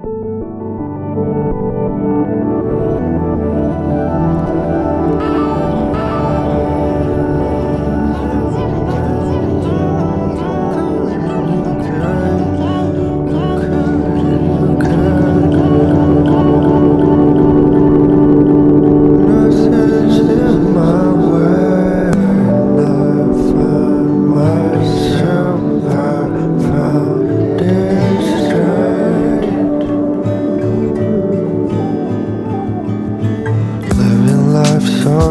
Nothing's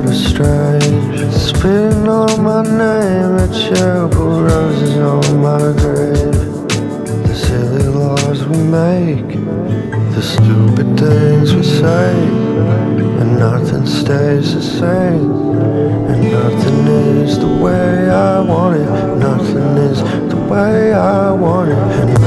sorta strange. Spitting on my name at cherry roses on my grave. The silly laws we make, the stupid things we say, and nothing stays the same. And nothing is the way I want it, nothing is the way I want it,